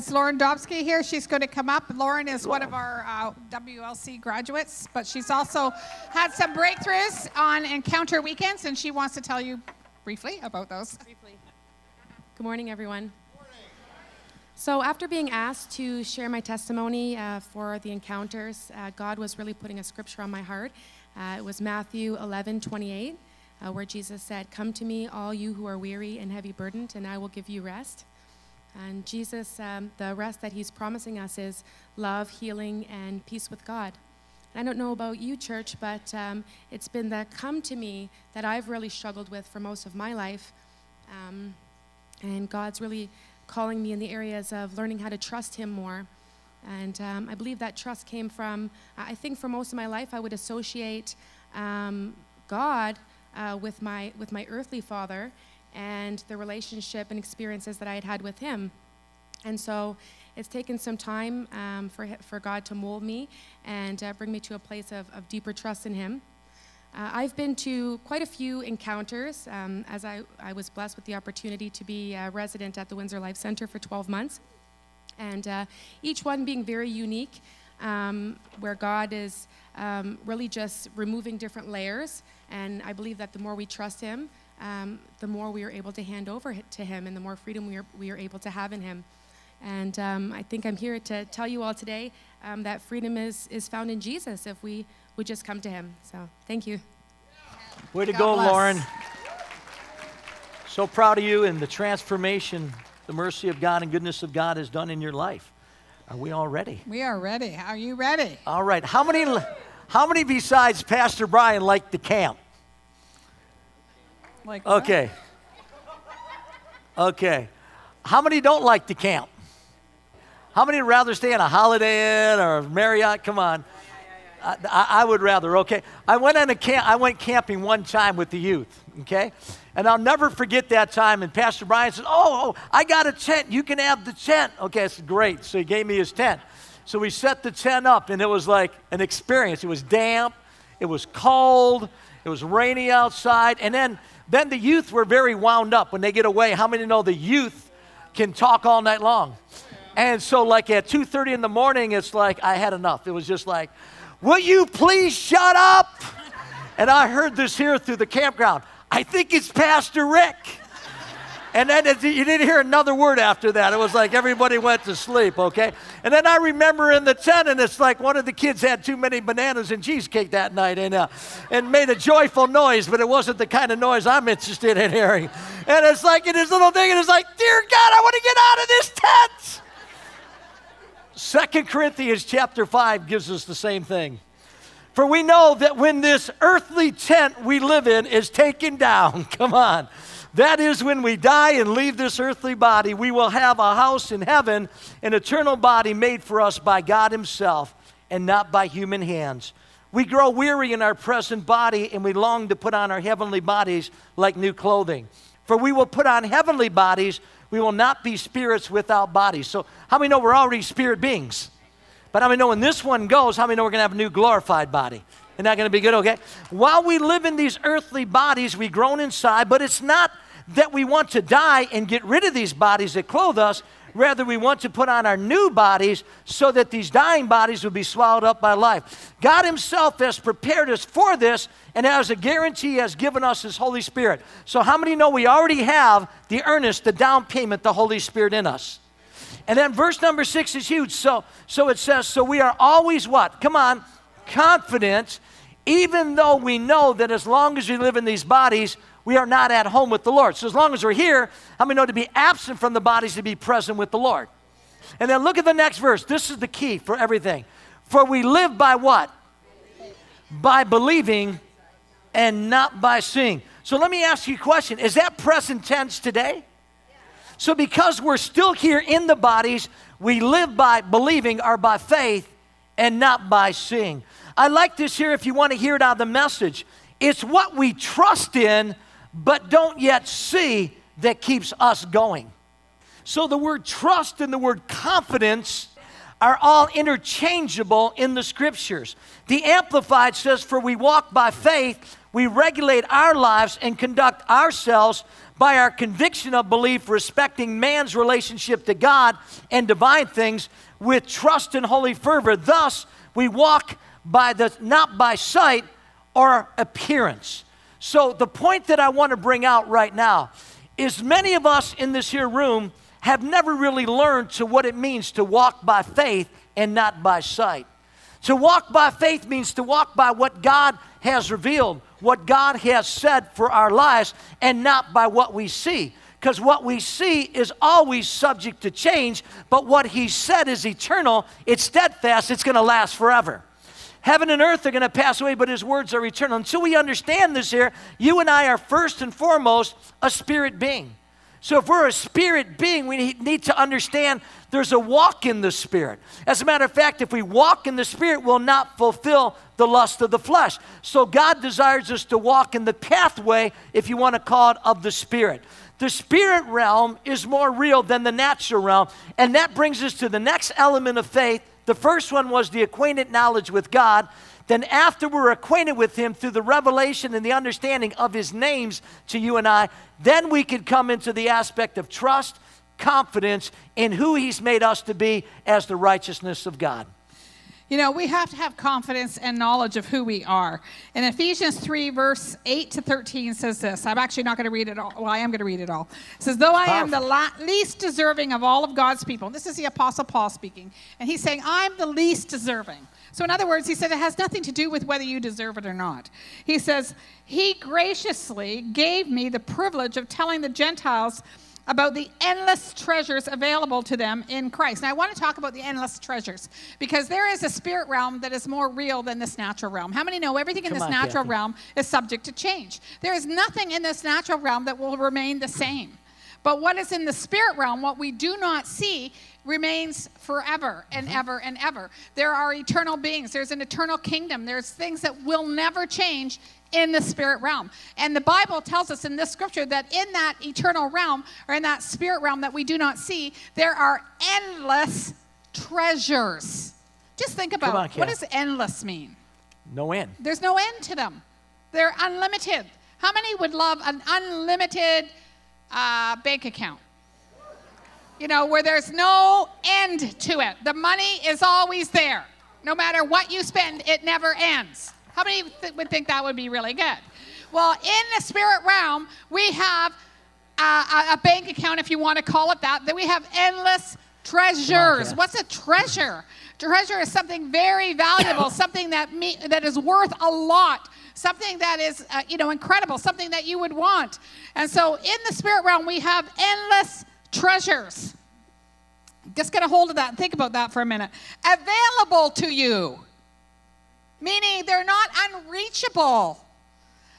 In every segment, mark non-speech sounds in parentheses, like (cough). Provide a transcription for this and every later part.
As Lauren Dobsky here, she's going to come up. Lauren is one of our uh, WLC graduates, but she's also had some breakthroughs on Encounter weekends, and she wants to tell you briefly about those. Briefly. Good morning, everyone. So, after being asked to share my testimony uh, for the encounters, uh, God was really putting a scripture on my heart. Uh, it was Matthew 11 28, uh, where Jesus said, Come to me, all you who are weary and heavy burdened, and I will give you rest. And Jesus, um, the rest that He's promising us is love, healing, and peace with God. I don't know about you, church, but um, it's been the come to me that I've really struggled with for most of my life. Um, and God's really calling me in the areas of learning how to trust Him more. And um, I believe that trust came from, I think for most of my life, I would associate um, God uh, with, my, with my earthly father and the relationship and experiences that I had had with him. And so it's taken some time um, for, for God to mold me and uh, bring me to a place of, of deeper trust in Him. Uh, I've been to quite a few encounters um, as I, I, was blessed with the opportunity to be a resident at the Windsor Life Center for 12 months. And uh, each one being very unique, um, where God is um, really just removing different layers. And I believe that the more we trust Him, um, the more we are able to hand over to Him and the more freedom we are, we are able to have in Him. And um, I think I'm here to tell you all today um, that freedom is, is found in Jesus if we would just come to him. So thank you. Way to God go, bless. Lauren. So proud of you and the transformation the mercy of God and goodness of God has done in your life. Are we all ready? We are ready. Are you ready? All right. How many how many besides Pastor Brian like the camp? Like Okay. Okay. How many don't like to camp? How many would rather stay in a Holiday Inn or Marriott? Come on. I, I, would rather, okay? I went on a camp, I went camping one time with the youth, okay? And I'll never forget that time. And Pastor Brian said, oh, oh, I got a tent. You can have the tent. Okay, that's great. So he gave me his tent. So we set the tent up, and it was like an experience. It was damp, it was cold, it was rainy outside. And then, then the youth were very wound up when they get away. How many know the youth can talk all night long? And so, like at 2:30 in the morning, it's like I had enough. It was just like, Will you please shut up? And I heard this here through the campground. I think it's Pastor Rick. And then it, you didn't hear another word after that. It was like everybody went to sleep, okay? And then I remember in the tent, and it's like one of the kids had too many bananas and cheesecake that night and, uh, and made a joyful noise, but it wasn't the kind of noise I'm interested in hearing. And it's like in his little thing, and it's like, Dear God, I want to get out of this tent. Second Corinthians chapter 5 gives us the same thing. For we know that when this earthly tent we live in is taken down, (laughs) come on, that is when we die and leave this earthly body, we will have a house in heaven, an eternal body made for us by God Himself and not by human hands. We grow weary in our present body and we long to put on our heavenly bodies like new clothing. For we will put on heavenly bodies we will not be spirits without bodies. So, how many know we're already spirit beings? But how many know when this one goes, how many know we're going to have a new glorified body? Isn't that going to be good? Okay. While we live in these earthly bodies, we groan inside, but it's not that we want to die and get rid of these bodies that clothe us. Rather, we want to put on our new bodies so that these dying bodies will be swallowed up by life. God Himself has prepared us for this and as a guarantee has given us His Holy Spirit. So, how many know we already have the earnest, the down payment, the Holy Spirit in us? And then verse number six is huge. So, so it says, So we are always what? Come on, confident, even though we know that as long as we live in these bodies, we are not at home with the Lord. So as long as we're here, how many know to be absent from the bodies to be present with the Lord? And then look at the next verse. This is the key for everything. For we live by what? By believing and not by seeing. So let me ask you a question. Is that present tense today? So, because we're still here in the bodies, we live by believing or by faith and not by seeing. I like this here if you want to hear it out of the message. It's what we trust in but don't yet see that keeps us going. So the word trust and the word confidence are all interchangeable in the scriptures. The Amplified says, For we walk by faith, we regulate our lives and conduct ourselves by our conviction of belief respecting man's relationship to God and divine things with trust and holy fervor. Thus, we walk by the not by sight or appearance. So, the point that I want to bring out right now is many of us in this here room have never really learned to what it means to walk by faith and not by sight. To walk by faith means to walk by what God has revealed, what God has said for our lives, and not by what we see. Because what we see is always subject to change, but what He said is eternal, it's steadfast, it's going to last forever. Heaven and earth are going to pass away, but his words are eternal. Until we understand this here, you and I are first and foremost a spirit being. So if we're a spirit being, we need to understand there's a walk in the spirit. As a matter of fact, if we walk in the spirit, we'll not fulfill the lust of the flesh. So God desires us to walk in the pathway, if you want to call it, of the spirit. The spirit realm is more real than the natural realm. And that brings us to the next element of faith, the first one was the acquainted knowledge with God. Then, after we're acquainted with Him through the revelation and the understanding of His names to you and I, then we could come into the aspect of trust, confidence in who He's made us to be as the righteousness of God. You know, we have to have confidence and knowledge of who we are. In Ephesians 3, verse 8 to 13 says this. I'm actually not going to read it all. Well, I am going to read it all. It says, Though I am the la- least deserving of all of God's people. This is the Apostle Paul speaking. And he's saying, I'm the least deserving. So, in other words, he said it has nothing to do with whether you deserve it or not. He says, He graciously gave me the privilege of telling the Gentiles about the endless treasures available to them in Christ. Now, I want to talk about the endless treasures because there is a spirit realm that is more real than this natural realm. How many know everything in Come this on, natural Kathy. realm is subject to change? There is nothing in this natural realm that will remain the same. But what is in the spirit realm, what we do not see, remains forever and mm-hmm. ever and ever. There are eternal beings, there's an eternal kingdom, there's things that will never change in the spirit realm. And the Bible tells us in this scripture that in that eternal realm or in that spirit realm that we do not see, there are endless treasures. Just think about on, what does endless mean? No end. There's no end to them. They're unlimited. How many would love an unlimited uh, bank account? You know, where there's no end to it. The money is always there. No matter what you spend, it never ends. How many th- would think that would be really good? Well, in the spirit realm, we have a, a, bank account, if you want to call it that, that we have endless treasures. What's a treasure? Treasure is something very valuable, (coughs) something that me, that is worth a lot, something that is uh, you know incredible, something that you would want. And so in the spirit realm, we have endless treasures. Just get a hold of that and think about that for a minute. Available to you meaning they're not unreachable.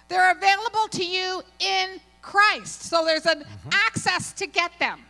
They're available to you in Christ. So there's an mm-hmm. access to get them.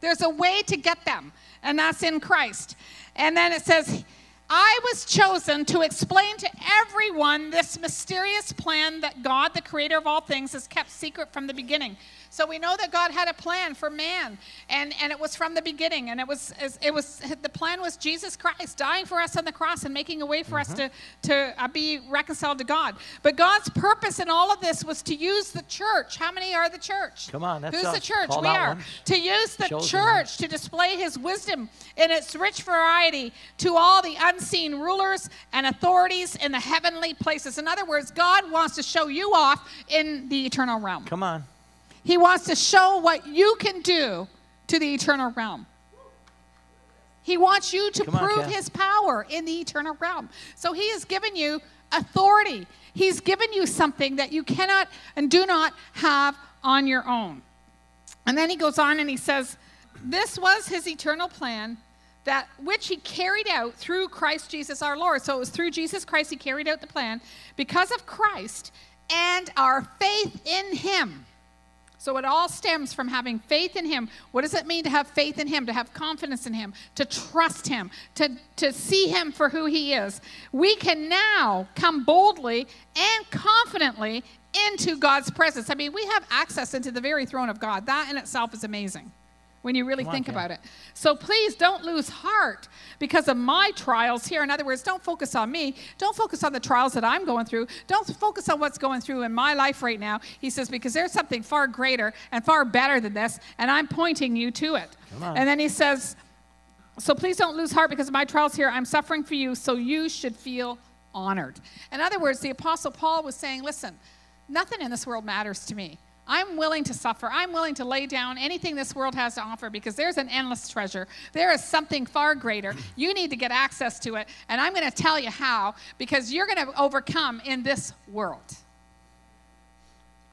There's a way to get them, and that's in Christ. And then it says, I was chosen to explain to everyone this mysterious plan that God, the creator of all things, has kept secret from the beginning. So we know that God had a plan for man, and, and it was from the beginning. And it was, it was the plan was Jesus Christ dying for us on the cross and making a way for mm-hmm. us to, to uh, be reconciled to God. But God's purpose in all of this was to use the church. How many are the church? Come on, that's Who's us. the church? we are. Ones. To use the Chosen church ones. to display his wisdom in its rich variety to all the unseen rulers and authorities in the heavenly places. In other words, God wants to show you off in the eternal realm. Come on. He wants to show what you can do to the eternal realm. He wants you to Come prove on, his power in the eternal realm. So he has given you authority. He's given you something that you cannot and do not have on your own. And then he goes on and he says, This was his eternal plan that which he carried out through Christ Jesus our Lord. So it was through Jesus Christ he carried out the plan because of Christ and our faith in him. So it all stems from having faith in Him. What does it mean to have faith in Him, to have confidence in Him, to trust Him, to, to see Him for who He is? We can now come boldly and confidently into God's presence. I mean, we have access into the very throne of God. That in itself is amazing when you really think about it. So please don't lose heart because of my trials here. In other words, don't focus on me. Don't focus on the trials that I'm going through. Don't focus on what's going through in my life right now. He says, because there's something far greater and far better than this, and I'm pointing you to it. And then he says, so please don't lose heart because of my trials here. I'm suffering for you, so you should feel honored. In other words, the Apostle Paul was saying, listen, nothing in this world matters to me. I'm willing to suffer. I'm willing to lay down anything this world has to offer because there's an endless treasure. There is something far greater. (clears throat) You need to get access to it. And I'm going to tell you how because you're going to overcome in this world.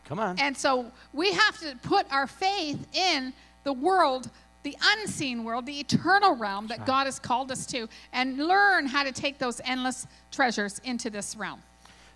Come on. And so we have to put our faith in the world, the unseen world, the eternal realm that God has called us to, and learn how to take those endless treasures into this realm.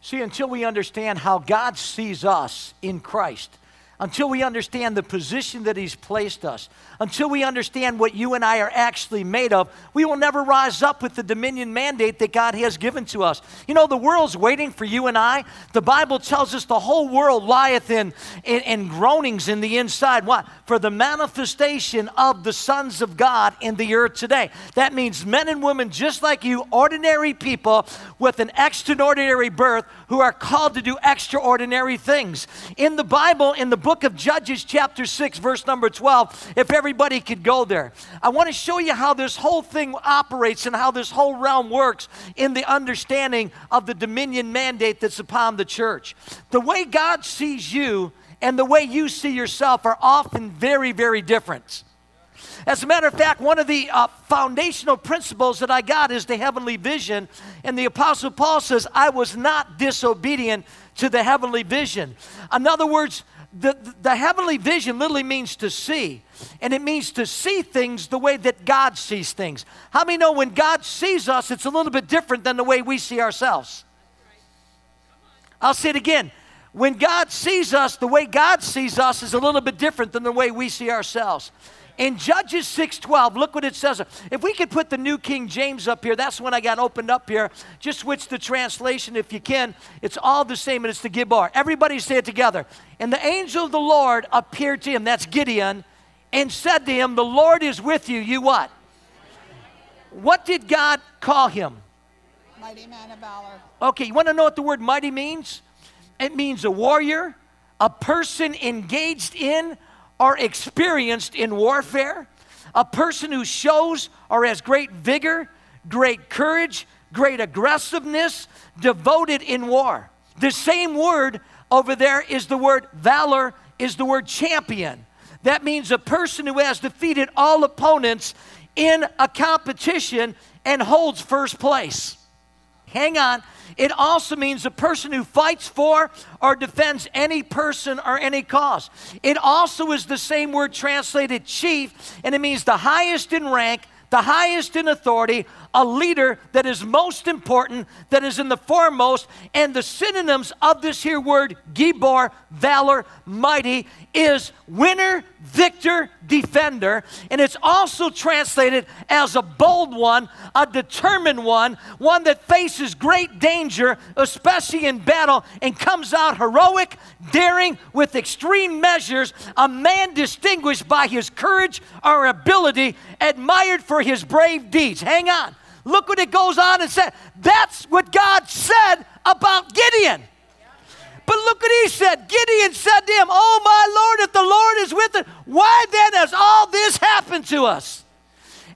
See, until we understand how God sees us in Christ, until we understand the position that He's placed us, until we understand what you and I are actually made of, we will never rise up with the dominion mandate that God has given to us. You know, the world's waiting for you and I. The Bible tells us the whole world lieth in, in, in groanings in the inside. What? For the manifestation of the sons of God in the earth today. That means men and women just like you, ordinary people with an extraordinary birth who are called to do extraordinary things. In the Bible, in the book of Judges, chapter 6, verse number 12, if everybody could go there, I want to show you how this whole thing operates and how this whole realm works in the understanding of the dominion mandate that's upon the church. The way God sees you and the way you see yourself are often very, very different. As a matter of fact, one of the uh, foundational principles that I got is the heavenly vision. And the Apostle Paul says, I was not disobedient to the heavenly vision. In other words, the, the heavenly vision literally means to see, and it means to see things the way that God sees things. How many know when God sees us, it's a little bit different than the way we see ourselves? I'll say it again. When God sees us, the way God sees us is a little bit different than the way we see ourselves. In Judges 6:12, look what it says. If we could put the New King James up here, that's when I got opened up here. Just switch the translation if you can. It's all the same, and it's the Gibbar. Everybody say it together. And the angel of the Lord appeared to him, that's Gideon, and said to him, The Lord is with you. You what? What did God call him? Mighty man of valor. Okay, you want to know what the word mighty means? It means a warrior, a person engaged in or experienced in warfare, a person who shows or has great vigor, great courage, great aggressiveness, devoted in war. The same word over there is the word valor, is the word champion. That means a person who has defeated all opponents in a competition and holds first place. Hang on. It also means a person who fights for or defends any person or any cause. It also is the same word translated chief, and it means the highest in rank, the highest in authority, a leader that is most important, that is in the foremost. And the synonyms of this here word, gibor, valor, mighty, is winner, victor, defender. And it's also translated as a bold one, a determined one, one that faces great danger, especially in battle, and comes out heroic, daring, with extreme measures, a man distinguished by his courage or ability, admired for his brave deeds. Hang on. Look what it goes on and said. That's what God said about Gideon. But look what he said. Gideon said to him, Oh, my Lord, if the Lord is with us, why then has all this happened to us?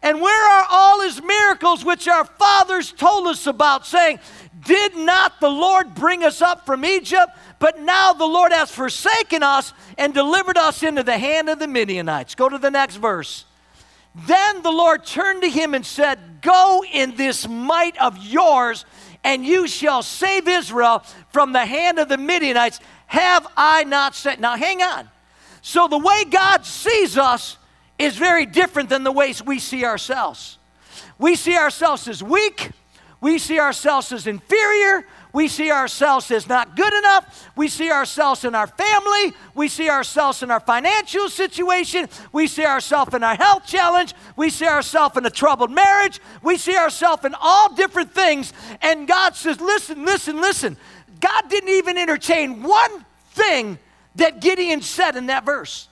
And where are all his miracles which our fathers told us about, saying, Did not the Lord bring us up from Egypt? But now the Lord has forsaken us and delivered us into the hand of the Midianites. Go to the next verse. Then the Lord turned to him and said, Go in this might of yours, and you shall save Israel from the hand of the Midianites. Have I not said? Now, hang on. So, the way God sees us is very different than the ways we see ourselves. We see ourselves as weak, we see ourselves as inferior, We see ourselves as not good enough. We see ourselves in our family. We see ourselves in our financial situation. We see ourselves in our health challenge. We see ourselves in a troubled marriage. We see ourselves in all different things. And God says, listen, listen, listen. God didn't even entertain one thing that Gideon said in that verse.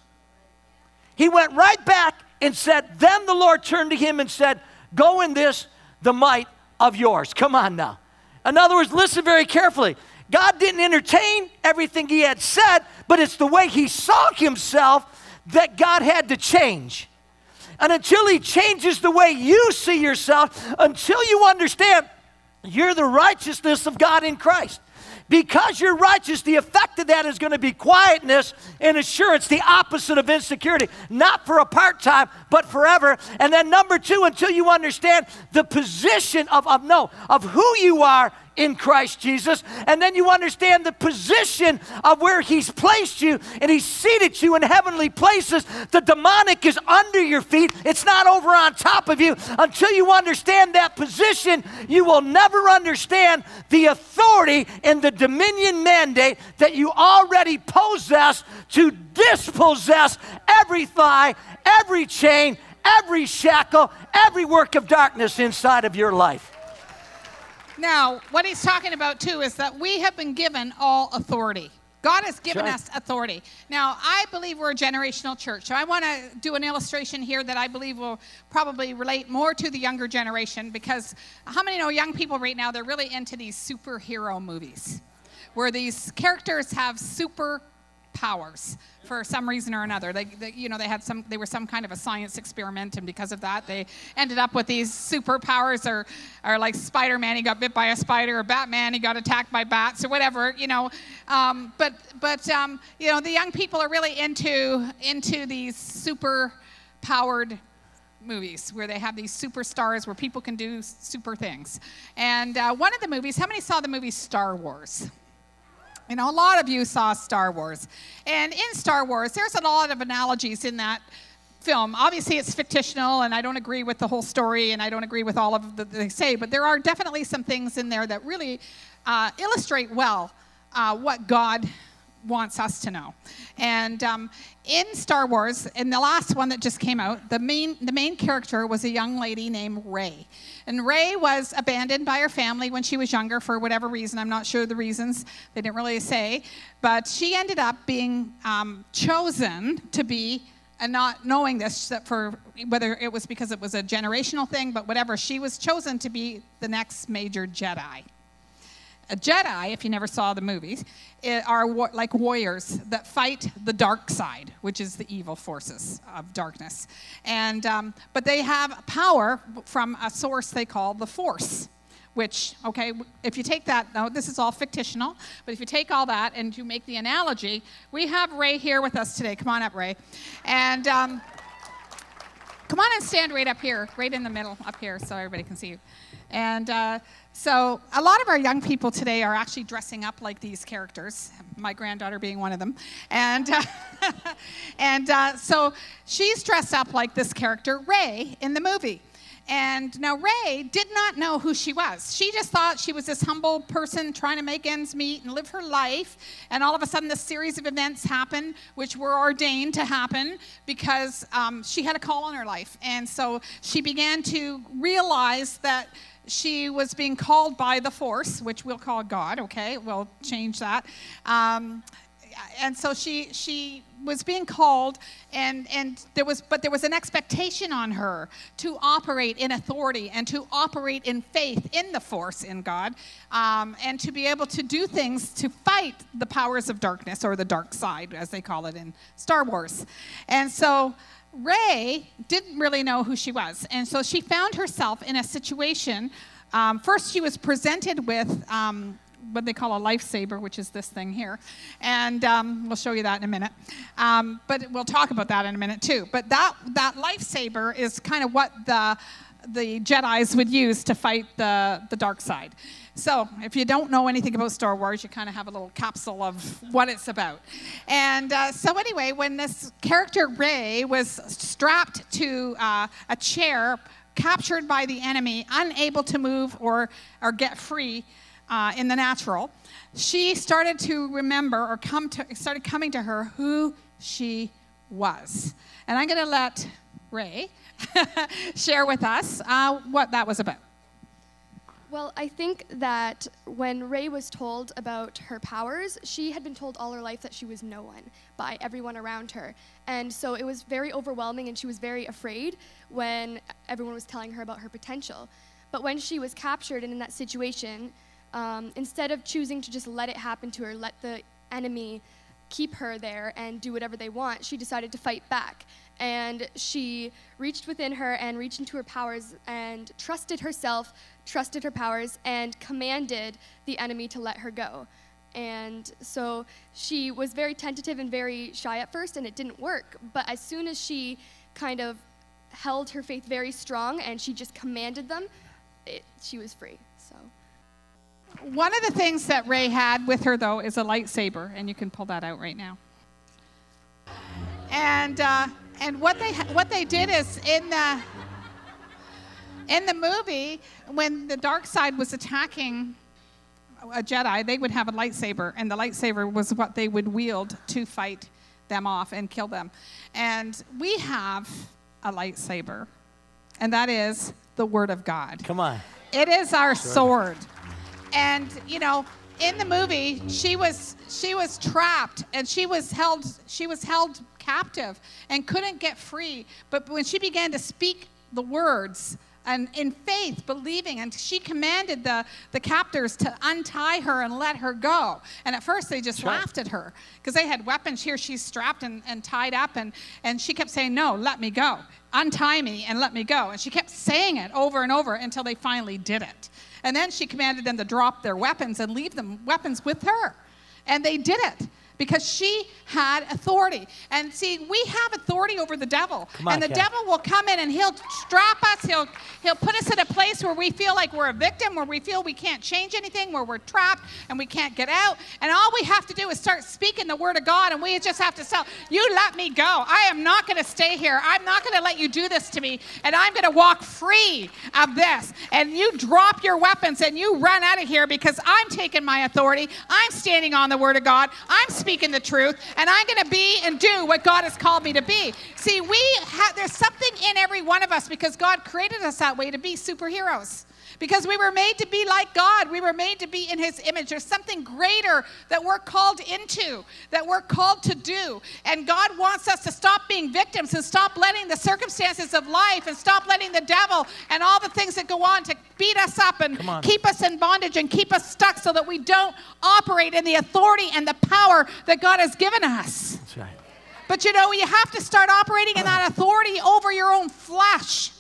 He went right back and said, Then the Lord turned to him and said, Go in this, the might of yours. Come on now. In other words, listen very carefully. God didn't entertain everything he had said, but it's the way he saw himself that God had to change. And until he changes the way you see yourself, until you understand you're the righteousness of God in Christ. Because you're righteous, the effect of that is going to be quietness and assurance, the opposite of insecurity. Not for a part time, but forever. And then, number two, until you understand the position of, of no, of who you are in Christ Jesus. And then you understand the position of where He's placed you and He's seated you in heavenly places. The demonic is under your feet, it's not over on top of you. Until you understand that position, you will never understand the authority and the dominion mandate that you already possess to dispossess every thigh, every chain, every shackle, every work of darkness inside of your life. Now, what he's talking about too is that we have been given all authority. God has given Sure. us authority. Now, I believe we're a generational church. So I want to do an illustration here that I believe will probably relate more to the younger generation because how many know young people right now, they're really into these superhero movies where these characters have super powers for some reason or another. They, they, you know, they had some, they were some kind of a science experiment, and because of that, they ended up with these superpowers, or, or like Spider-Man, he got bit by a spider, or Batman, he got attacked by bats, or whatever, you know. Um, but, but, um, you know, the young people are really into, into these super-powered movies where they have these superstars where people can do super things. And uh, one of the movies, how many saw the movie Star Wars? You know, a lot of you saw Star Wars. And in Star Wars, there's a lot of analogies in that film. Obviously, it's fictional, and I don't agree with the whole story, and I don't agree with all of the they say, but there are definitely some things in there that really uh, illustrate well uh, what God wants us to know. And um, in Star Wars, in the last one that just came out, the main the main character was a young lady named Rey. And Rey was abandoned by her family when she was younger for whatever reason. I'm not sure the reasons. They didn't really say. But she ended up being um, chosen to be and not knowing this that for whether it was because it was a generational thing, but whatever, she was chosen to be the next major Jedi. A Jedi, if you never saw the movies, are wa- like warriors that fight the dark side, which is the evil forces of darkness. And um, but they have power from a source they call the Force. Which, okay, if you take that, now this is all fictional, but if you take all that and you make the analogy, we have Ray here with us today. Come on up, Ray. And um, Come on and stand right up here, right in the middle up here, so everybody can see you. And uh, so, a lot of our young people today are actually dressing up like these characters. My granddaughter being one of them, and uh, (laughs) and uh, so she's dressed up like this character Rey in the movie. And now Rey did not know who she was. She just thought she was this humble person trying to make ends meet and live her life. And all of a sudden, this series of events happened, which were ordained to happen because um, she had a call on her life. And so she began to realize that she was being called by the force, which we'll call God. Okay, we'll change that. Um, and so she she was being called and and there was but there was an expectation on her to operate in authority and to operate in faith in the force in god um, and to be able to do things to fight the powers of darkness or the dark side as they call it in star wars and so Rey didn't really know who she was and so she found herself in a situation um, first she was presented with um, what they call a lightsaber, which is this thing here. And um, we'll show you that in a minute. Um, but we'll talk about that in a minute too. But that, that lightsaber is kind of what the, the Jedi's would use to fight the, the dark side. So, if you don't know anything about Star Wars, you kind of have a little capsule of what it's about. And uh, so, anyway, when this character Rey was strapped to uh, a chair, captured by the enemy, unable to move or, or get free, uh, in the natural, she started to remember or come to, started coming to her who she was. And I'm going to let Ray (laughs) share with us uh, what that was about. Well, I think that when Rey was told about her powers, she had been told all her life that she was no one by everyone around her. And so it was very overwhelming, and she was very afraid when everyone was telling her about her potential. But when she was captured and in that situation, um, instead of choosing to just let it happen to her, let the enemy keep her there and do whatever they want, she decided to fight back. And she reached within her and reached into her powers and trusted herself, trusted her powers, and commanded the enemy to let her go. And so she was very tentative and very shy at first, and it didn't work. But as soon as she kind of held her faith very strong and she just commanded them, it, she was free. One of the things that Rey had with her, though, is a lightsaber, and you can pull that out right now. And uh, and what they what they did is in the in the movie when the dark side was attacking a Jedi, they would have a lightsaber, and the lightsaber was what they would wield to fight them off and kill them. And we have a lightsaber, and that is the Word of God. Come on. It is our sword. And you know, in the movie, she was she was trapped and she was held she was held captive and couldn't get free. But when she began to speak the words and in faith, believing, and she commanded the, the captors to untie her and let her go. And at first they just laughed at her because they had weapons here. She's strapped and, and tied up, and, and she kept saying, No, let me go. Untie me and let me go. And she kept saying it over and over until they finally did it. And then she commanded them to drop their weapons and leave them weapons with her. And they did it because she had authority. And see, we have authority over the devil. on, and the Kat. devil will come in and he'll strap us. He'll he'll put us in a place where we feel like we're a victim, where we feel we can't change anything, where we're trapped and we can't get out. And all we have to do is start speaking the word of God and we just have to tell, you let me go. I am not going to stay here. I'm not going to let you do this to me. And I'm going to walk free of this. And you drop your weapons and you run out of here because I'm taking my authority. I'm standing on the word of God. I'm speaking the truth and I'm going to be and do what God has called me to be. See, we have there's something in every one of us because God created us that way to be superheroes. Because we were made to be like God. We were made to be in His image. There's something greater that we're called into, that we're called to do. And God wants us to stop being victims and stop letting the circumstances of life and stop letting the devil and all the things that go on to beat us up and keep us in bondage and keep us stuck so that we don't operate in the authority and the power that God has given us. That's right. But you know, you have to start operating in that authority over your own flesh.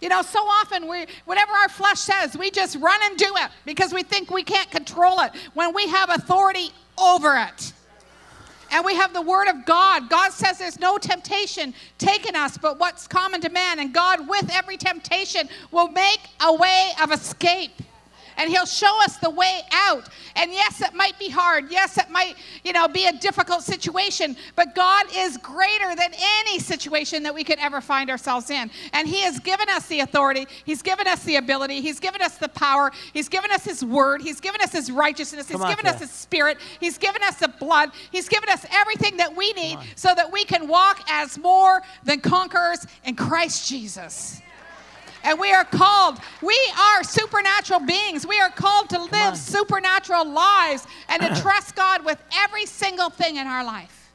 You know, so often we, whatever our flesh says, we just run and do it because we think we can't control it when we have authority over it. And we have the word of God. God says there's no temptation taken us but what's common to man. And God, with every temptation, will make a way of escape. And he'll show us the way out. And yes, it might be hard. Yes, it might, you know, be a difficult situation. But God is greater than any situation that we could ever find ourselves in. And he has given us the authority. He's given us the ability. He's given us the power. He's given us his word. He's given us his righteousness. He's given us his spirit. He's given us the blood. He's given us everything that we need so that we can walk as more than conquerors in Christ Jesus. And we are called, we are supernatural beings. We are called to live supernatural lives and to (clears throat) trust God with every single thing in our life.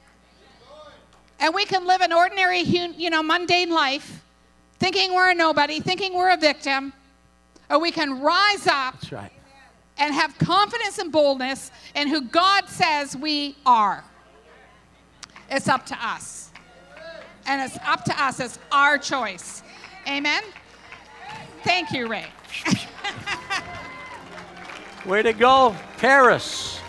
And we can live an ordinary, you know, mundane life thinking we're a nobody, thinking we're a victim, or we can rise up That's right. and have confidence and boldness in who God says we are. It's up to us. And it's up to us. It's our choice. Amen? Thank you, Ray. (laughs) Way to go, Paris.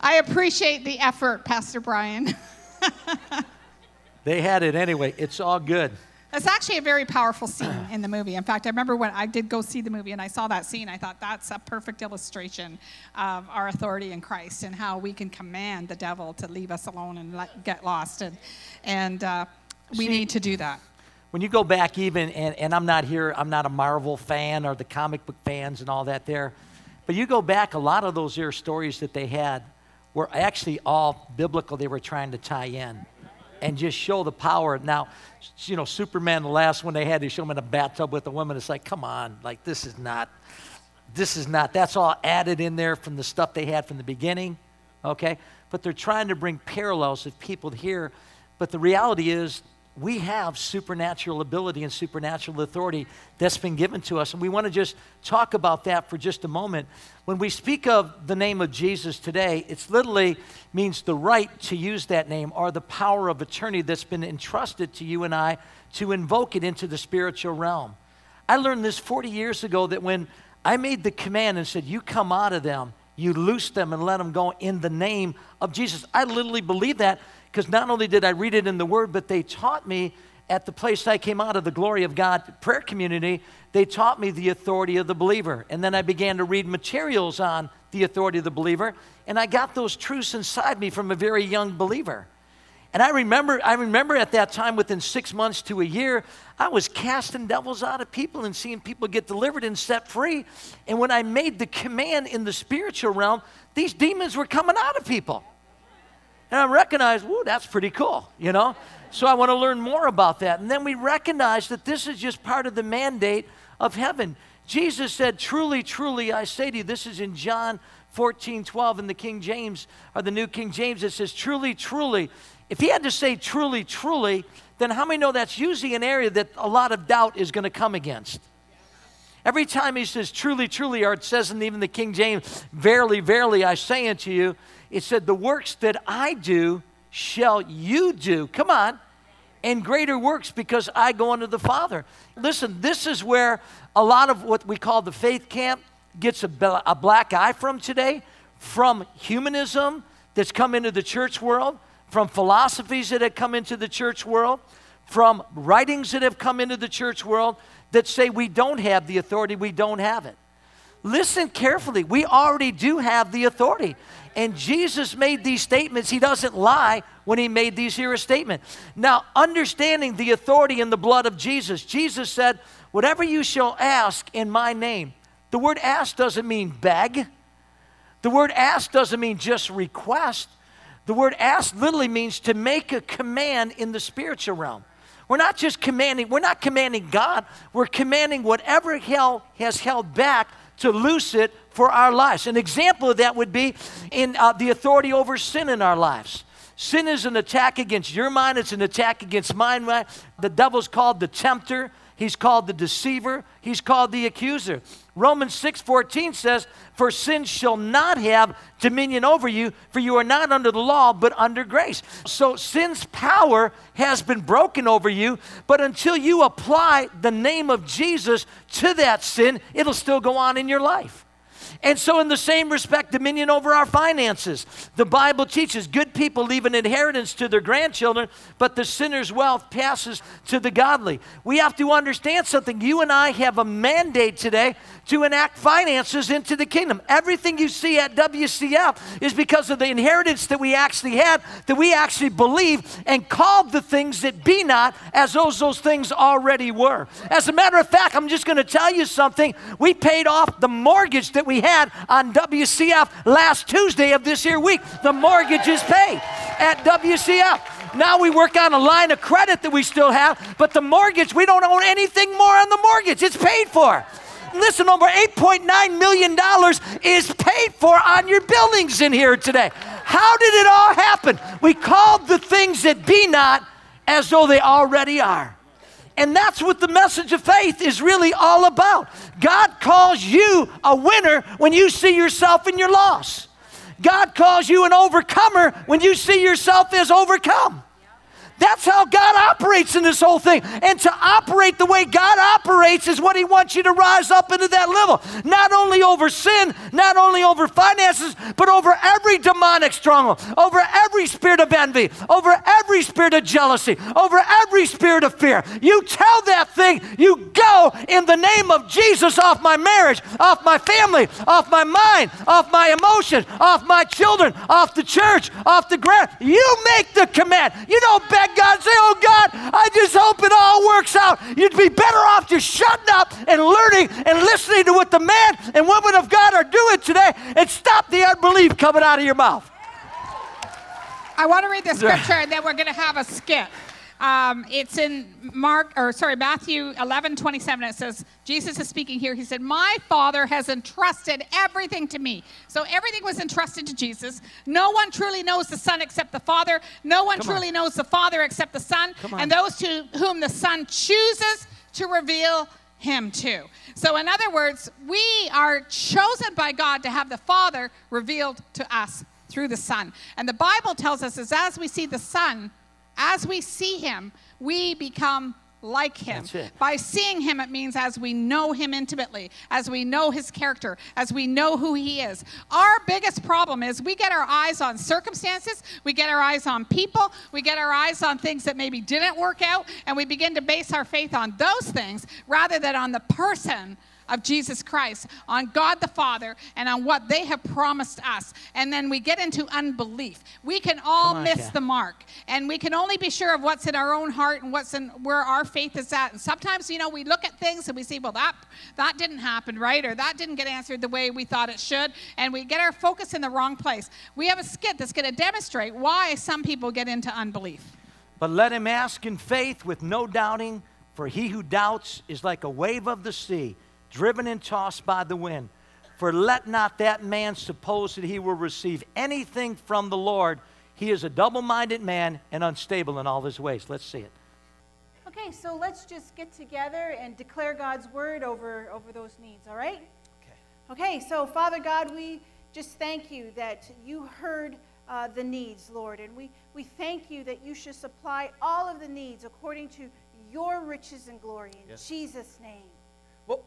I appreciate the effort, Pastor Brian. (laughs) They had it anyway. It's all good. It's actually a very powerful scene in the movie. In fact, I remember when I did go see the movie and I saw that scene, I thought that's a perfect illustration of our authority in Christ and how we can command the devil to leave us alone and let, get lost. And, and uh, we See- need to do that. when you go back even and, and i'm not here i'm not a marvel fan or the comic book fans and all that there but you go back a lot of those here stories that they had were actually all biblical they were trying to tie in and just show the power. Now you know superman the last one they had they show him in a bathtub with a woman. It's like come on like this is not this is not that's all added in there from the stuff they had from the beginning okay? But they're trying to bring parallels of people here. But the reality is we have supernatural ability and supernatural authority that's been given to us and we want to just talk about that for just a moment when we speak of the name of jesus today it literally means the right to use that name or the power of attorney that's been entrusted to you and i to invoke it into the spiritual realm I learned this 40 years ago that when I made the command and said, You come out of them, you loose them and let them go in the name of Jesus. I literally believe that because not only did I read it in the Word, but they taught me at the place I came out of the Glory of God prayer community, they taught me the authority of the believer. And then I began to read materials on the authority of the believer, and I got those truths inside me from a very young believer. And I remember, I remember at that time, within six months to a year, I was casting devils out of people and seeing people get delivered and set free. And when I made the command in the spiritual realm, these demons were coming out of people. And I recognized, whoa, that's pretty cool, you know? So I want to learn more about that. And then we recognize that this is just part of the mandate of heaven. Jesus said, Truly, truly, I say to you, this is in John 14, 12 in the King James, or the New King James, it says, Truly, truly. If he had to say truly, truly, then how many know that's usually an area that a lot of doubt is going to come against? Every time he says truly, truly, or it says in even the King James, verily, verily, I say unto you, it said, the works that I do shall you do. Come on. And greater works because I go unto the Father. Listen, this is where a lot of what we call the faith camp gets a, a black eye from today, from humanism that's come into the church world, from philosophies that have come into the church world, from writings that have come into the church world that say we don't have the authority, we don't have it. Listen carefully. We already do have the authority. And Jesus made these statements. He doesn't lie when he made these here a statement. Now, understanding the authority in the blood of Jesus, Jesus said, Whatever you shall ask in my name. The word ask doesn't mean beg. The word ask doesn't mean just request. The word ask literally means to make a command in the spiritual realm. We're not just commanding, we're not commanding God, we're commanding whatever hell has held back to loose it for our lives. An example of that would be in uh, the authority over sin in our lives. Sin is an attack against your mind, it's an attack against mine. Right? The devil's called the tempter, he's called the deceiver, he's called the accuser. Romans 6:14 says, "For sin shall not have dominion over you, for you are not under the law, but under grace." So sin's power has been broken over you, but until you apply the name of Jesus to that sin, it'll still go on in your life. And so, in the same respect, dominion over our finances. The Bible teaches good people leave an inheritance to their grandchildren, but the sinner's wealth passes to the godly. We have to understand something. You and I have a mandate today to enact finances into the kingdom. Everything you see at WCF is because of the inheritance that we actually had, that we actually believe and called the things that be not as those those things already were. As a matter of fact, I'm just going to tell you something. We paid off the mortgage that we had on WCF last Tuesday of this here week. The mortgage is paid at WCF. Now we work on a line of credit that we still have, but the mortgage, we don't own anything more on the mortgage. It's paid for. Listen, over $8.9 million is paid for on your buildings in here today. How did it all happen? We called the things that be not as though they already are. And that's what the message of faith is really all about. God calls you a winner when you see yourself in your loss. God calls you an overcomer when you see yourself as overcome. That's how God operates in this whole thing. And to operate the way God operates is what He wants you to rise up into that level. Not only over sin, not only over finances, but over every demonic stronghold, over every spirit of envy, over every spirit of jealousy, over every spirit of fear. You tell that thing, you go in the name of Jesus off my marriage, off my family, off my mind, off my emotions, off my children, off the church, off the ground. You make the command. You don't beg God, say, Oh God, I just hope it all works out. You'd be better off just shutting up and learning and listening to what the man and woman of God are doing today and stop the unbelief coming out of your mouth. I want to read the scripture and then we're going to have a skit. Um, it's in Mark, or sorry, Matthew 11, 27. It says, Jesus is speaking here. He said, My Father has entrusted everything to me. So everything was entrusted to Jesus. No one truly knows the Son except the Father. No one Come on. truly knows the Father except the Son. On. And those to whom the Son chooses to reveal him to. So, in other words, we are chosen by God to have the Father revealed to us through the Son. And the Bible tells us is as we see the Son, as we see him, we become like him. By seeing him, it means as we know him intimately, as we know his character, as we know who he is. Our biggest problem is we get our eyes on circumstances, we get our eyes on people, we get our eyes on things that maybe didn't work out, and we begin to base our faith on those things rather than on the person of Jesus Christ, on God the Father, and on what they have promised us. And then we get into unbelief. We can all on, miss Kat. the mark, and we can only be sure of what's in our own heart and what's in where our faith is at. And sometimes, you know, we look at things and we see, well, that that didn't happen right, or that didn't get answered the way we thought it should, and we get our focus in the wrong place. We have a skit that's going to demonstrate why some people get into unbelief. But let him ask in faith with no doubting, for he who doubts is like a wave of the sea, driven and tossed by the wind. For let not that man suppose that he will receive anything from the Lord. He is a double minded man and unstable in all his ways. Let's see it. Okay, so let's just get together and declare God's word over, over those needs, all right? Okay. Okay, so Father God, we just thank you that you heard uh, the needs, Lord, and we, we thank you that you should supply all of the needs according to your riches and glory in Yes. Jesus' name. Well,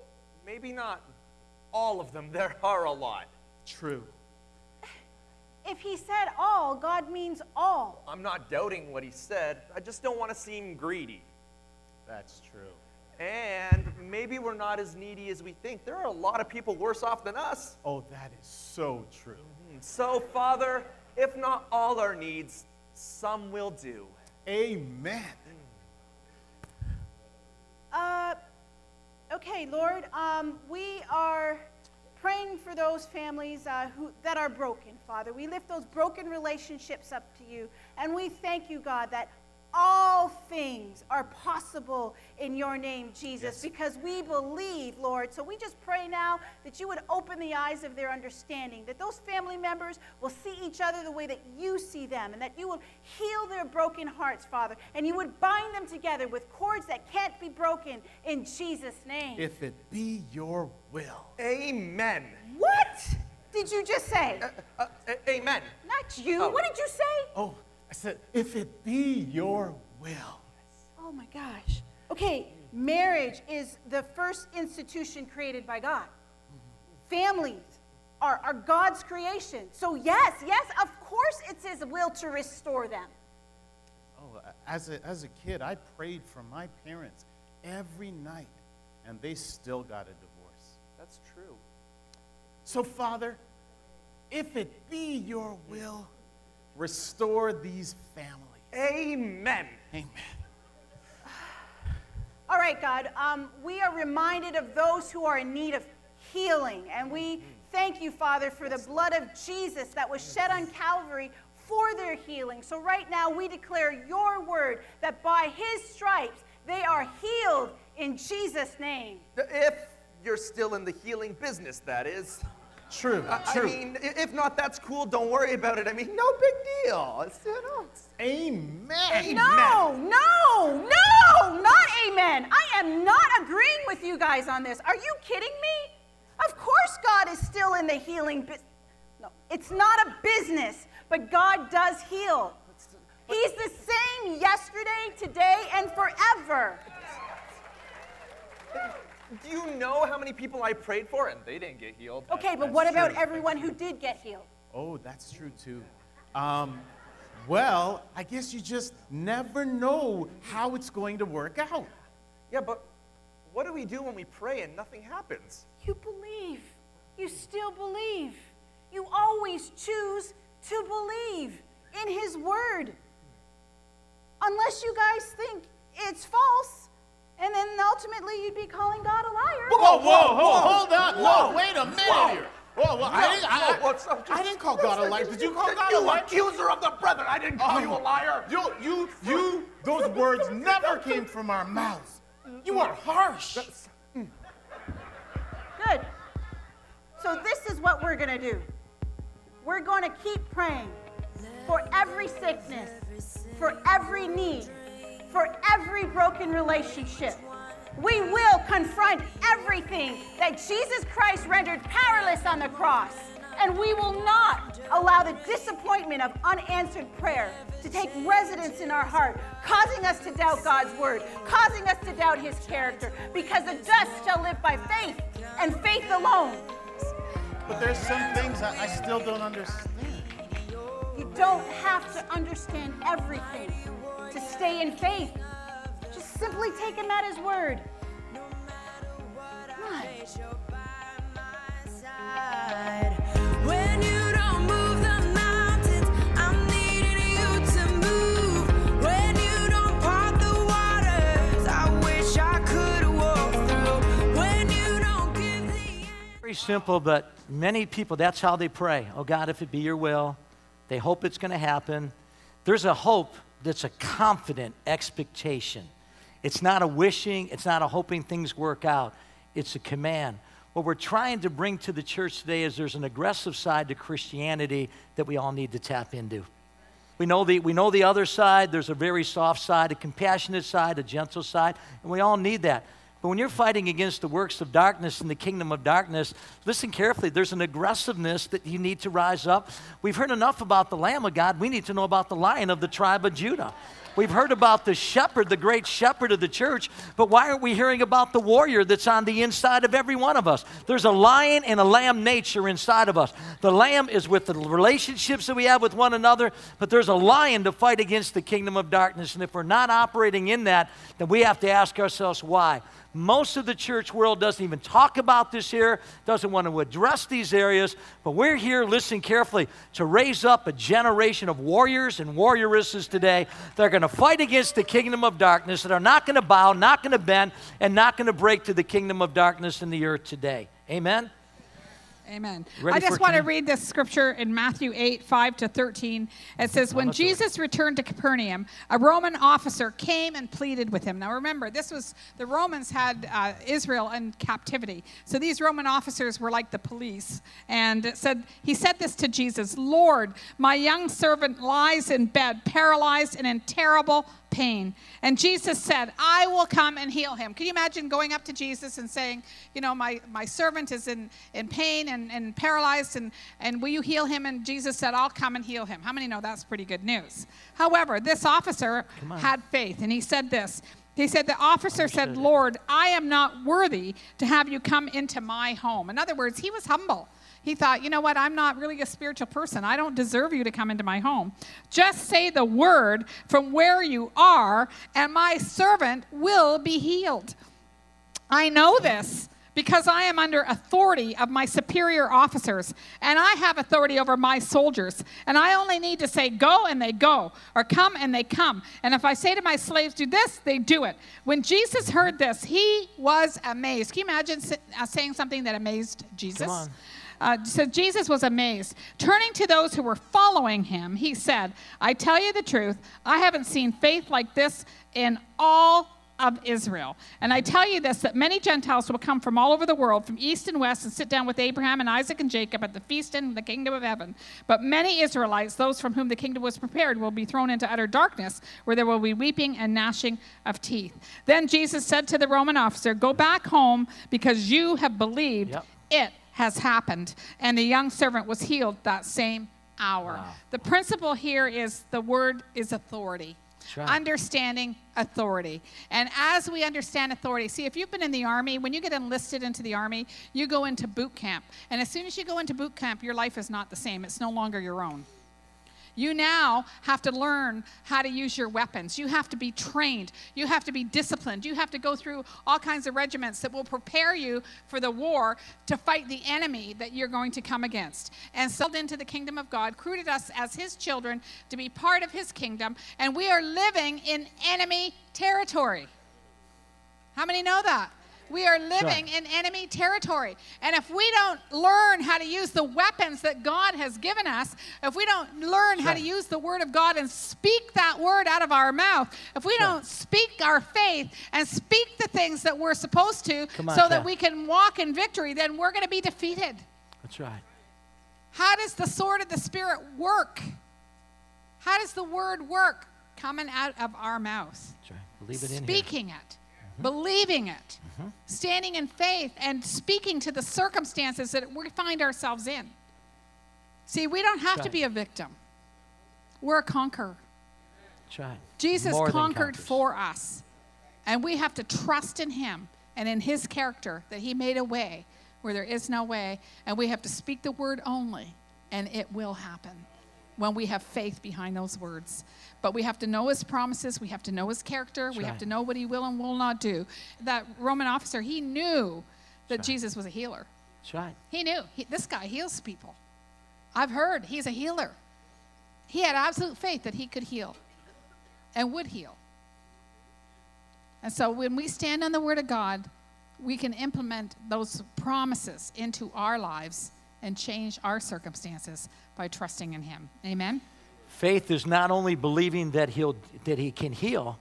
maybe not all of them. (laughs) There are a lot. True. If he said all, God means all. I'm not doubting what he said. I just don't want to seem greedy. That's true. And maybe we're not as needy as we think. There are a lot of people worse off than us. Oh, that is so true. So, Father, if not all our needs, some will do. Amen. Uh, okay, Lord, um, we are praying for those families uh, who, that are broken, Father. We lift those broken relationships up to you, and we thank you, God, that all things are possible in your name, Jesus, because we believe, Lord. So we just pray now that you would open the eyes of their understanding, that those family members will see each other the way that you see them, and that you will heal their broken hearts, Father, and you would bind them together with cords that can't be broken in Jesus' name. If it be your will. Amen. what did you just say? Uh, a- amen. Not you. oh. What did you say? Oh, I said, if it be your will. Oh my gosh. Okay, marriage is the first institution created by God. Families are, are God's creation. So, yes, yes, of course it's His will to restore them. Oh, as a, as a kid, I prayed for my parents every night, and they still got a divorce. That's true. So, Father, if it be your will, restore these families. Amen. Amen. All right, God, um, we are reminded of those who are in need of healing. And we thank you, Father, for the blood of Jesus that was shed on Calvary for their healing. So, right now, we declare your word that by his stripes they are healed in Jesus' name. If you're still in the healing business, that is. True, I, I mean, if not, that's cool. Don't worry about it. I mean, no big deal. It's, you know, it's- Amen. No, no, no, not amen. I am not agreeing with you guys on this. Are you kidding me? Of course, God is still in the healing business. No, it's not a business, but God does heal. He's the same same yesterday, today, and forever. Do you know how many people I prayed for and they didn't get healed? Okay, but what about everyone who did get healed? Oh, that's true too. Um, well, I guess you just never know how it's going to work out. Yeah, but what do we do when we pray and nothing happens? You believe. You still believe. You always choose to believe in His Word. Unless you guys think it's false, and then ultimately you'd be calling God a liar. Whoa, whoa, whoa, hold on. Whoa, wait a minute here. Whoa, whoa, I, didn't, I, whoa, what's up? I didn't call God a liar. Did you call God a liar? You accuser of the brethren! I didn't call um, you a liar! You, you, you, those words never came from our mouths. You are harsh. Good. So this is what we're going to do. We're going to keep praying for every sickness, for every need, for every broken relationship. We will confront everything that Jesus Christ rendered powerless on the cross. And we will not allow the disappointment of unanswered prayer to take residence in our heart, causing us to doubt God's word, causing us to doubt his character, because the dust shall live by faith and faith alone. But there's some things I, I still don't understand. You don't have to understand everything to stay in faith. Just simply take him at his word. Come on. When you don't move the mountains, I'm needing you to move. When you don't part the waters, I wish I could walk through. When you don't give the Very simple, but many people, that's how they pray. Oh God, if it be your will, they hope it's going to happen. There's a hope that's a confident expectation. It's not a wishing, it's not a hoping things work out, it's a command. What we're trying to bring to the church today is there's an aggressive side to Christianity that we all need to tap into. We know, the, we know the other side. There's a very soft side, a compassionate side, a gentle side, and we all need that. But when you're fighting against the works of darkness in the kingdom of darkness, listen carefully. There's an aggressiveness that you need to rise up. We've heard enough about the Lamb of God. We need to know about the Lion of the tribe of Judah. We've heard about the shepherd, the great shepherd of the church, but why aren't we hearing about the warrior that's on the inside of every one of us? There's a lion and a lamb nature inside of us. The lamb is with the relationships that we have with one another, but there's a lion to fight against the kingdom of darkness. And if we're not operating in that, then we have to ask ourselves why. Most of the church world doesn't even talk about this here, doesn't want to address these areas, but we're here, listen carefully, to raise up a generation of warriors and warrioresses today that are going to fight against the kingdom of darkness, that are not going to bow, not going to bend, and not going to break to the kingdom of darkness in the earth today. Amen? Amen. Ready I just want to read this scripture in Matthew 8, 5 to 13. It says, When let's do it. Jesus returned to Capernaum, a Roman officer came and pleaded with him. Now remember, this was, the Romans had uh, Israel in captivity. So these Roman officers were like the police. And it said, he said this to Jesus Lord, my young servant lies in bed, paralyzed and in terrible pain. And Jesus said, I will come and heal him. Can you imagine going up to Jesus and saying, You know, my, my servant is in, in pain and, and paralyzed, and, and will you heal him? And Jesus said, I'll come and heal him. How many know that's pretty good news? However, this officer had faith, and he said this. He said, The officer said, Lord, I am not worthy to have you come into my home. In other words, he was humble. He thought, you know what? I'm not really a spiritual person. I don't deserve you to come into my home. Just say the word from where you are, and my servant will be healed. I know this because I am under authority of my superior officers, and I have authority over my soldiers. And I only need to say, Go, and they go, or come, and they come. And if I say to my slaves, Do this, they do it. When Jesus heard this, he was amazed. Can you imagine uh, saying something that amazed Jesus? on. Uh, so Jesus was amazed. Turning to those who were following him, he said, I tell you the truth, I haven't seen faith like this in all of Israel. And I tell you this that many Gentiles will come from all over the world, from east and west, and sit down with Abraham and Isaac and Jacob at the feast in the kingdom of heaven. But many Israelites, those from whom the kingdom was prepared, will be thrown into utter darkness, where there will be weeping and gnashing of teeth. Then Jesus said to the Roman officer, Go back home because you have believed Yep. it has happened. And the young servant was healed that same hour. The principle here is the word is authority. right. understanding authority. And as we understand authority, see, if you've been in the army, when you get enlisted into the army, you go into boot camp. And as soon as you go into boot camp, your life is not the same, it's no longer your own. You now have to learn how to use your weapons. You have to be trained. You have to be disciplined. You have to go through all kinds of regiments that will prepare you for the war to fight the enemy that you're going to come against. And sold into the kingdom of God, recruited us as his children to be part of his kingdom, and we are living in enemy territory. How many know that? We are living in enemy territory. And if we don't learn how to use the weapons that God has given us, if we don't learn how to use the word of God and speak that word out of our mouth, if we don't speak our faith and speak the things that we're supposed to on, so that we can walk in victory, then we're going to be defeated. That's right. How does the sword of the Spirit work? How does the word work? Coming out of our mouth That's right. Believe it in here. speaking it, mm-hmm. believing it, Mm-hmm. standing in faith, and speaking to the circumstances that we find ourselves in. See, we don't have to be a victim, we're a conqueror. Right. Jesus More conquered for us, and we have to trust in Him and in His character that He made a way where there is no way, and we have to speak the word only, and it will happen when we have faith behind those words. But we have to know his promises, we have to know his character, we have to know what he will and will not do. That Roman officer, he knew that right. Jesus was a healer. That's right. He knew he, this guy heals people. I've heard he's a healer. He had absolute faith that he could heal and would heal. And so when we stand on the word of God, we can implement those promises into our lives and change our circumstances by trusting in him. Amen. Faith is not only believing that he'll that he can heal,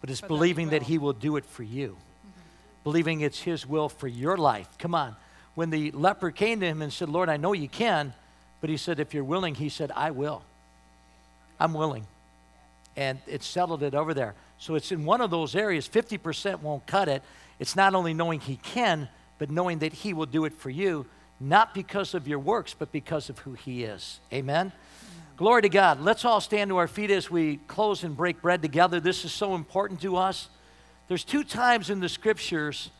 but it's But that he believing that he will do it for you. Believing it's his will for your life. Come on. When the leper came to him and said, "Lord, I know you can," but he said, "If you're willing," he said, "I will. I'm willing." And it settled it over there. So it's in one of those areas 50% won't cut it. It's not only knowing he can, but knowing that he will do it for you, not because of your works, but because of who he is. Amen. Glory to God. Let's all stand to our feet as we close and break bread together. This is so important to us. There's two times in the scriptures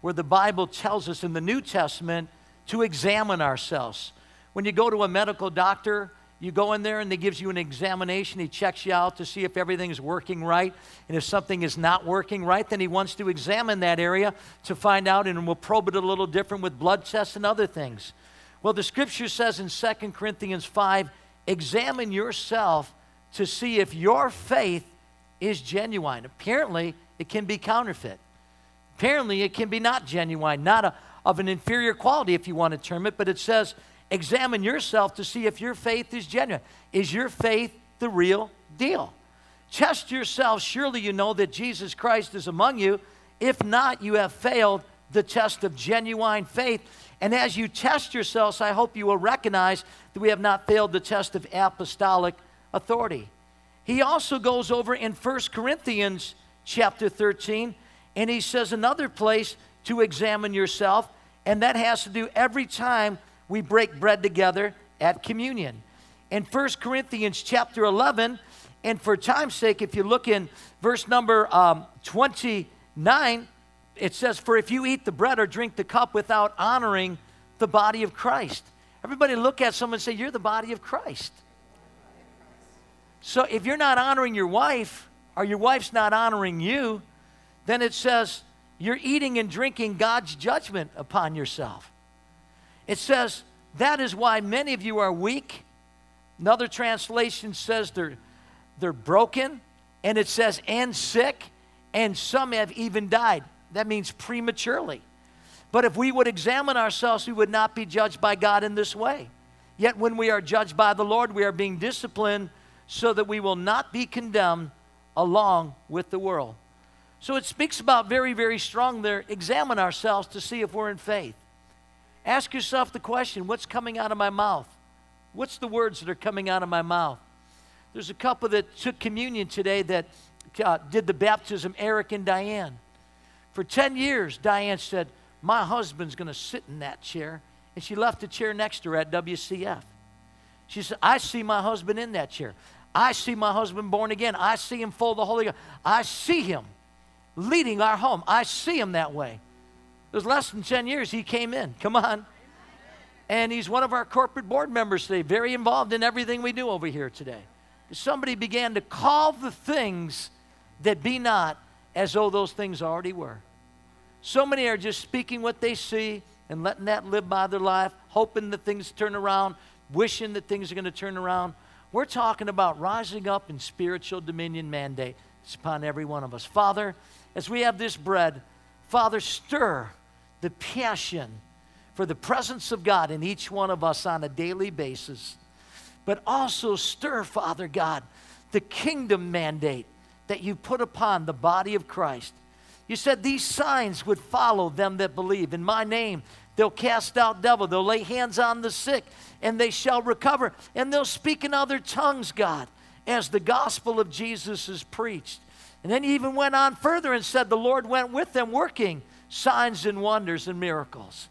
where the Bible tells us in the New Testament to examine ourselves. When you go to a medical doctor, you go in there and they gives you an examination. He checks you out to see if everything's working right. And if something is not working right, then he wants to examine that area to find out and we'll probe it a little different with blood tests and other things. Well, the scripture says in 2 Corinthians 5 examine yourself to see if your faith is genuine. Apparently, it can be counterfeit. Apparently, it can be not genuine, not a, of an inferior quality, if you want to term it, but it says, examine yourself to see if your faith is genuine. Is your faith the real deal? Test yourself. Surely you know that Jesus Christ is among you. If not, you have failed the test of genuine faith. And as you test yourselves, I hope you will recognize that we have not failed the test of apostolic authority. He also goes over in 1 Corinthians chapter 13, and he says another place to examine yourself, and that has to do every time we break bread together at communion. In 1 Corinthians chapter 11, and for time's sake, if you look in verse number um, 29, it says, For if you eat the bread or drink the cup without honoring the body of Christ. Everybody look at someone and say, You're the body of Christ. So if you're not honoring your wife, or your wife's not honoring you, then it says you're eating and drinking God's judgment upon yourself. It says, That is why many of you are weak. Another translation says they're, they're broken. And it says, and sick. And some have even died. That means prematurely. But if we would examine ourselves, we would not be judged by God in this way. Yet when we are judged by the Lord, we are being disciplined so that we will not be condemned along with the world. So it speaks about very, very strong there. Examine ourselves to see if we're in faith. Ask yourself the question what's coming out of my mouth? What's the words that are coming out of my mouth? There's a couple that took communion today that uh, did the baptism, Eric and Diane. For 10 years, Diane said, My husband's going to sit in that chair. And she left the chair next to her at WCF. She said, I see my husband in that chair. I see my husband born again. I see him full of the Holy Ghost. I see him leading our home. I see him that way. It was less than 10 years he came in. Come on. And he's one of our corporate board members today, very involved in everything we do over here today. Somebody began to call the things that be not as though those things already were. So many are just speaking what they see and letting that live by their life, hoping that things turn around, wishing that things are going to turn around. We're talking about rising up in spiritual dominion mandate it's upon every one of us. Father, as we have this bread, Father, stir the passion for the presence of God in each one of us on a daily basis. But also stir, Father God, the kingdom mandate that you put upon the body of Christ. You said these signs would follow them that believe. In my name, they'll cast out devil, they'll lay hands on the sick, and they shall recover. And they'll speak in other tongues, God, as the gospel of Jesus is preached. And then he even went on further and said, The Lord went with them, working signs and wonders and miracles.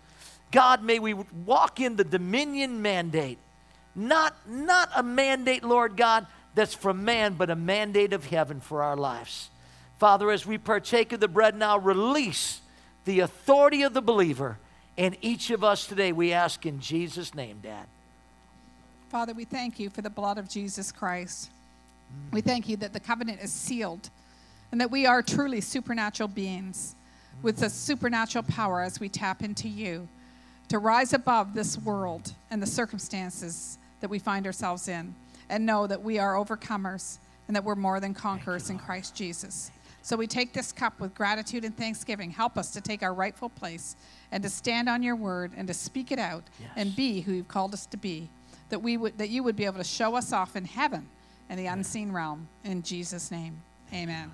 God, may we walk in the dominion mandate, not, not a mandate, Lord God, that's from man, but a mandate of heaven for our lives. Father, as we partake of the bread now, release the authority of the believer in each of us today. We ask in Jesus' name, Dad. Father, we thank you for the blood of Jesus Christ. We thank you that the covenant is sealed and that we are truly supernatural beings with a supernatural power as we tap into you to rise above this world and the circumstances that we find ourselves in and know that we are overcomers and that we're more than conquerors in Christ Jesus. So we take this cup with gratitude and thanksgiving. Help us to take our rightful place and to stand on your word and to speak it out and be who you've called us to be. That we would that you would be able to show us off in heaven and the unseen realm. In Jesus' name. Amen.